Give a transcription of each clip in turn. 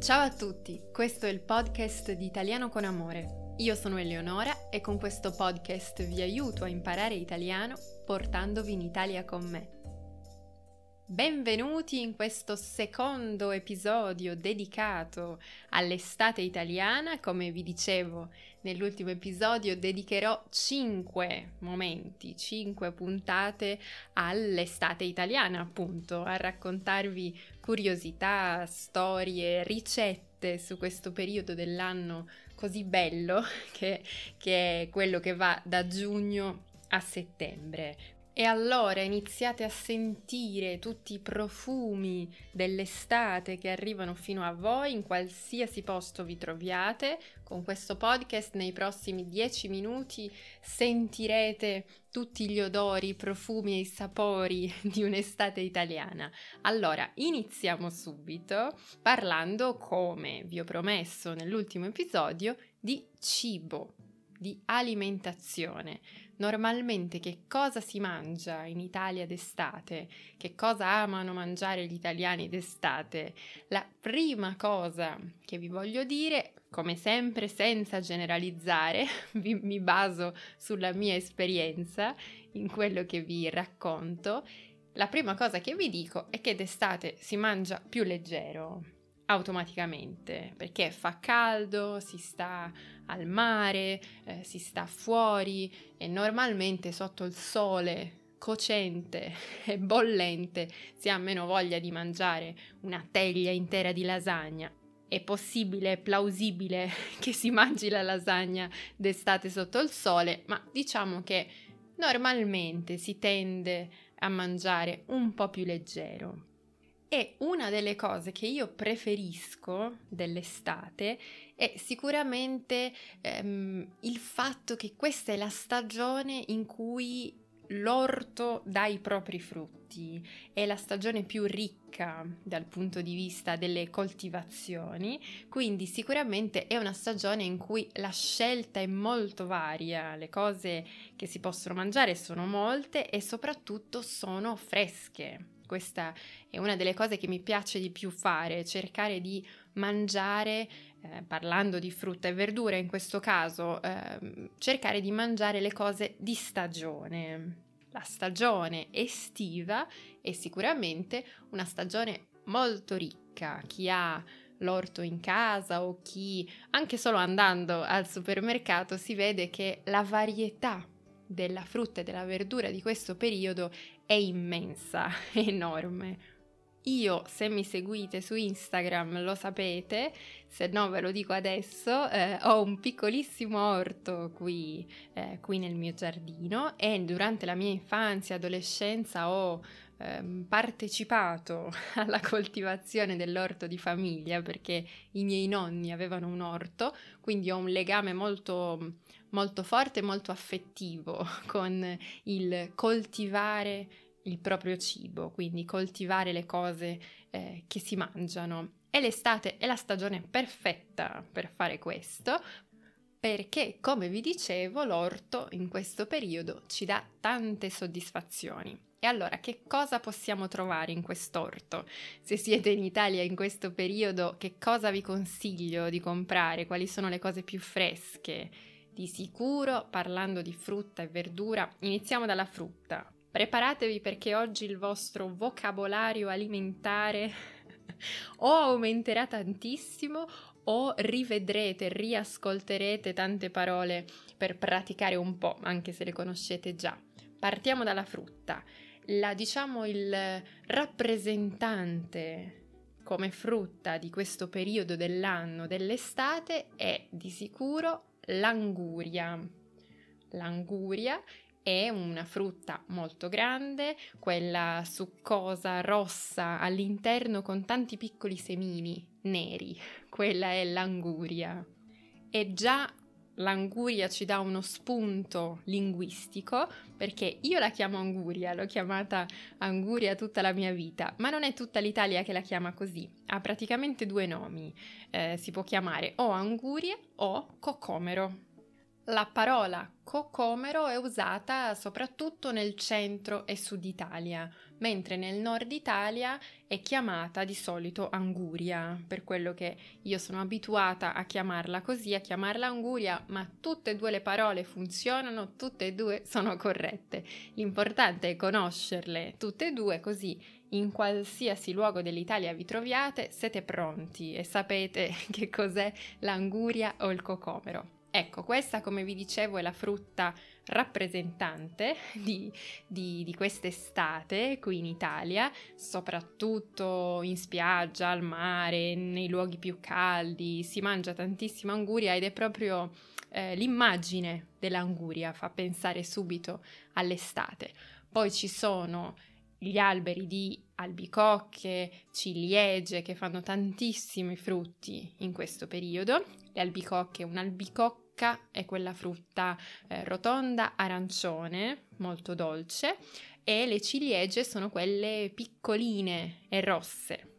Ciao a tutti, questo è il podcast di Italiano con Amore. Io sono Eleonora e con questo podcast vi aiuto a imparare italiano portandovi in Italia con me. Benvenuti in questo secondo episodio dedicato all'estate italiana. Come vi dicevo nell'ultimo episodio, dedicherò 5 momenti, 5 puntate all'estate italiana, appunto, a raccontarvi curiosità, storie, ricette su questo periodo dell'anno così bello che, che è quello che va da giugno a settembre. E allora iniziate a sentire tutti i profumi dell'estate che arrivano fino a voi in qualsiasi posto vi troviate. Con questo podcast nei prossimi dieci minuti sentirete tutti gli odori, i profumi e i sapori di un'estate italiana. Allora, iniziamo subito parlando, come vi ho promesso nell'ultimo episodio, di cibo, di alimentazione. Normalmente che cosa si mangia in Italia d'estate, che cosa amano mangiare gli italiani d'estate, la prima cosa che vi voglio dire, come sempre senza generalizzare, vi, mi baso sulla mia esperienza in quello che vi racconto, la prima cosa che vi dico è che d'estate si mangia più leggero automaticamente perché fa caldo, si sta al mare, eh, si sta fuori e normalmente sotto il sole cocente e bollente si ha meno voglia di mangiare una teglia intera di lasagna. È possibile, è plausibile che si mangi la lasagna d'estate sotto il sole, ma diciamo che normalmente si tende a mangiare un po' più leggero. E una delle cose che io preferisco dell'estate è sicuramente ehm, il fatto che questa è la stagione in cui l'orto dà i propri frutti, è la stagione più ricca dal punto di vista delle coltivazioni, quindi sicuramente è una stagione in cui la scelta è molto varia, le cose che si possono mangiare sono molte e soprattutto sono fresche. Questa è una delle cose che mi piace di più fare, cercare di mangiare, eh, parlando di frutta e verdura in questo caso, eh, cercare di mangiare le cose di stagione. La stagione estiva è sicuramente una stagione molto ricca. Chi ha l'orto in casa o chi anche solo andando al supermercato si vede che la varietà della frutta e della verdura di questo periodo è immensa, enorme. Io, se mi seguite su Instagram, lo sapete, se no ve lo dico adesso, eh, ho un piccolissimo orto qui, eh, qui, nel mio giardino e durante la mia infanzia e adolescenza ho eh, partecipato alla coltivazione dell'orto di famiglia perché i miei nonni avevano un orto, quindi ho un legame molto, molto forte e molto affettivo con il coltivare il proprio cibo, quindi coltivare le cose eh, che si mangiano. E l'estate è la stagione perfetta per fare questo, perché, come vi dicevo, l'orto in questo periodo ci dà tante soddisfazioni. E allora, che cosa possiamo trovare in quest'orto? Se siete in Italia in questo periodo, che cosa vi consiglio di comprare? Quali sono le cose più fresche? Di sicuro, parlando di frutta e verdura, iniziamo dalla frutta. Preparatevi perché oggi il vostro vocabolario alimentare o aumenterà tantissimo o rivedrete, riascolterete tante parole per praticare un po', anche se le conoscete già. Partiamo dalla frutta. La, diciamo il rappresentante come frutta di questo periodo dell'anno, dell'estate, è di sicuro l'anguria. L'anguria è una frutta molto grande, quella succosa rossa all'interno con tanti piccoli semini neri, quella è l'anguria. E già l'anguria ci dà uno spunto linguistico perché io la chiamo anguria, l'ho chiamata anguria tutta la mia vita, ma non è tutta l'Italia che la chiama così, ha praticamente due nomi, eh, si può chiamare o anguria o cocomero. La parola cocomero è usata soprattutto nel centro e sud Italia, mentre nel nord Italia è chiamata di solito anguria, per quello che io sono abituata a chiamarla così, a chiamarla anguria, ma tutte e due le parole funzionano, tutte e due sono corrette. L'importante è conoscerle tutte e due così in qualsiasi luogo dell'Italia vi troviate siete pronti e sapete che cos'è l'anguria o il cocomero. Ecco, questa come vi dicevo è la frutta rappresentante di, di, di quest'estate qui in Italia, soprattutto in spiaggia, al mare, nei luoghi più caldi, si mangia tantissima anguria ed è proprio eh, l'immagine dell'anguria, fa pensare subito all'estate. Poi ci sono gli alberi di albicocche, ciliegie che fanno tantissimi frutti in questo periodo. Le albicocche, un'albicocca è quella frutta eh, rotonda arancione, molto dolce, e le ciliegie sono quelle piccoline e rosse.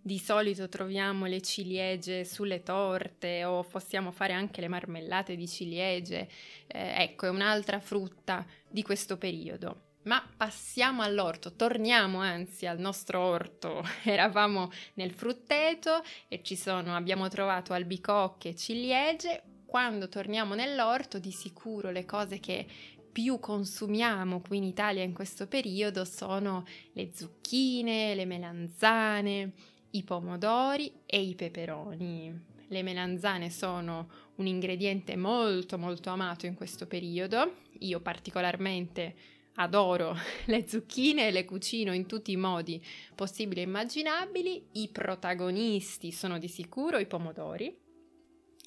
Di solito troviamo le ciliegie sulle torte o possiamo fare anche le marmellate di ciliegie. Eh, ecco, è un'altra frutta di questo periodo. Ma passiamo all'orto, torniamo anzi al nostro orto. Eravamo nel frutteto e ci sono, abbiamo trovato albicocche e ciliegie. Quando torniamo nell'orto, di sicuro le cose che più consumiamo qui in Italia in questo periodo sono le zucchine, le melanzane, i pomodori e i peperoni. Le melanzane sono un ingrediente molto molto amato in questo periodo. Io particolarmente adoro le zucchine e le cucino in tutti i modi possibili e immaginabili. I protagonisti sono di sicuro i pomodori.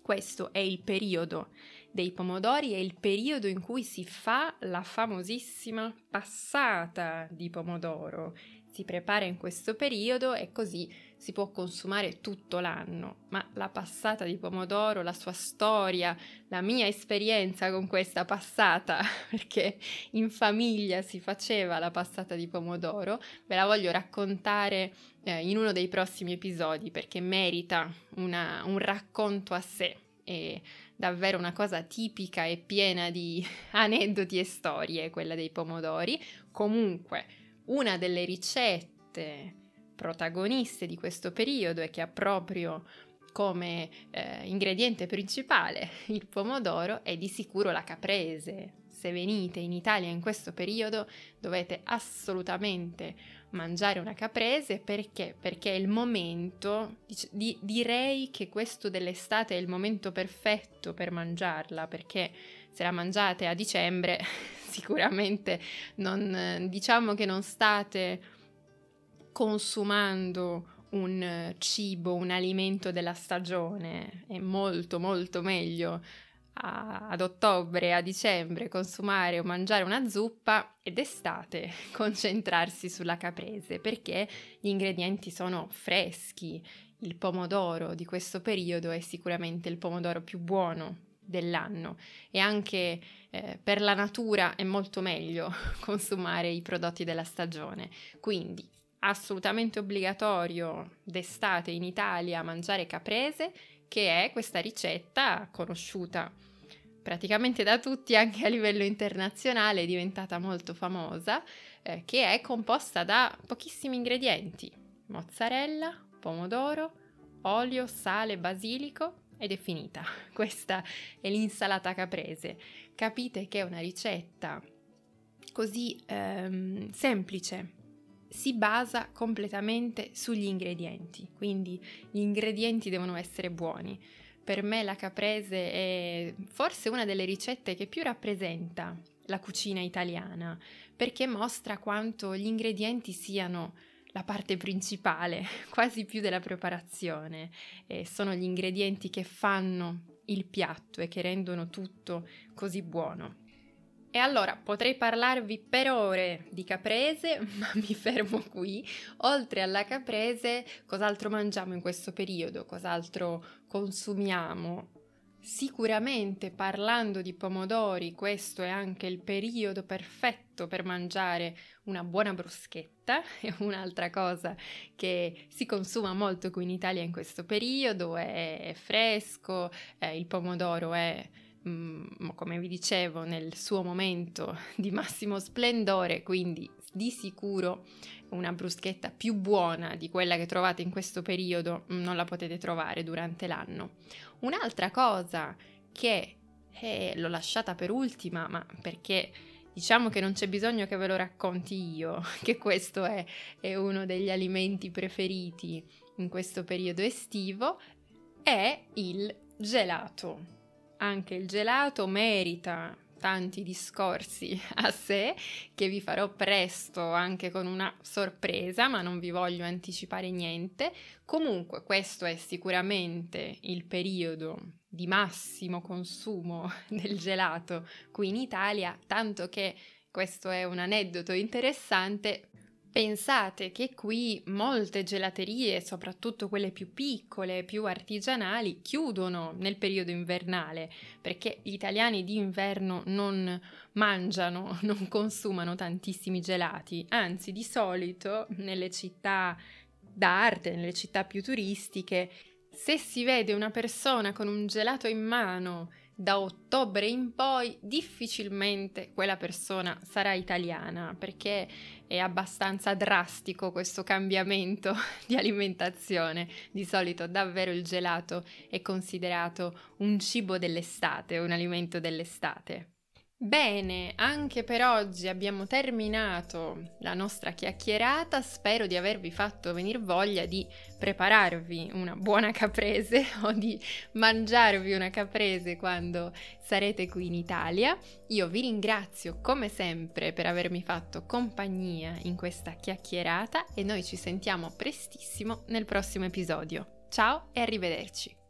Questo è il periodo dei pomodori, è il periodo in cui si fa la famosissima passata di pomodoro. Si prepara in questo periodo e così si può consumare tutto l'anno, ma la passata di pomodoro, la sua storia, la mia esperienza con questa passata, perché in famiglia si faceva la passata di pomodoro, ve la voglio raccontare eh, in uno dei prossimi episodi perché merita una, un racconto a sé. È davvero una cosa tipica e piena di aneddoti e storie, quella dei pomodori. Comunque, una delle ricette protagoniste di questo periodo e che ha proprio come eh, ingrediente principale il pomodoro è di sicuro la caprese. Se venite in Italia in questo periodo dovete assolutamente mangiare una caprese perché? Perché è il momento, di, direi che questo dell'estate è il momento perfetto per mangiarla perché se la mangiate a dicembre sicuramente non, diciamo che non state consumando un cibo, un alimento della stagione, è molto molto meglio a, ad ottobre, a dicembre consumare o mangiare una zuppa ed estate concentrarsi sulla caprese perché gli ingredienti sono freschi. Il pomodoro di questo periodo è sicuramente il pomodoro più buono dell'anno e anche eh, per la natura è molto meglio consumare i prodotti della stagione. Quindi assolutamente obbligatorio d'estate in Italia mangiare caprese, che è questa ricetta conosciuta praticamente da tutti anche a livello internazionale, è diventata molto famosa, eh, che è composta da pochissimi ingredienti, mozzarella, pomodoro, olio, sale, basilico ed è finita. Questa è l'insalata caprese. Capite che è una ricetta così ehm, semplice si basa completamente sugli ingredienti, quindi gli ingredienti devono essere buoni. Per me la caprese è forse una delle ricette che più rappresenta la cucina italiana, perché mostra quanto gli ingredienti siano la parte principale, quasi più della preparazione. E sono gli ingredienti che fanno il piatto e che rendono tutto così buono. E allora potrei parlarvi per ore di caprese, ma mi fermo qui. Oltre alla caprese, cos'altro mangiamo in questo periodo? Cos'altro consumiamo? Sicuramente parlando di pomodori, questo è anche il periodo perfetto per mangiare una buona bruschetta, è un'altra cosa che si consuma molto qui in Italia in questo periodo, è, fresco, eh, il pomodoro è come vi dicevo, nel suo momento di massimo splendore, quindi di sicuro una bruschetta più buona di quella che trovate in questo periodo mm, non la potete trovare durante l'anno. Un'altra cosa che eh, l'ho lasciata per ultima, ma perché diciamo che non c'è bisogno che ve lo racconti io, che questo è, è uno degli alimenti preferiti in questo periodo estivo, è il gelato. Anche il gelato merita tanti discorsi a sé che vi farò presto anche con una sorpresa, ma non vi voglio anticipare niente. Comunque questo è sicuramente il periodo di massimo consumo del gelato qui in Italia, tanto che questo è un aneddoto interessante Pensate che qui molte gelaterie, soprattutto quelle più piccole, più artigianali, chiudono nel periodo invernale? Perché gli italiani d'inverno non mangiano, non consumano tantissimi gelati, anzi di solito nelle città d'arte, nelle città più turistiche, se si vede una persona con un gelato in mano da ottobre in poi difficilmente quella persona sarà italiana perché è abbastanza drastico questo cambiamento di alimentazione. Di solito davvero il gelato è considerato un cibo dell'estate, un alimento dell'estate. Bene, anche per oggi abbiamo terminato la nostra chiacchierata, spero di avervi fatto venire voglia di prepararvi una buona caprese o di mangiarvi una caprese quando sarete qui in Italia. Io vi ringrazio come sempre per avermi fatto compagnia in questa chiacchierata e noi ci sentiamo prestissimo nel prossimo episodio. Ciao e arrivederci!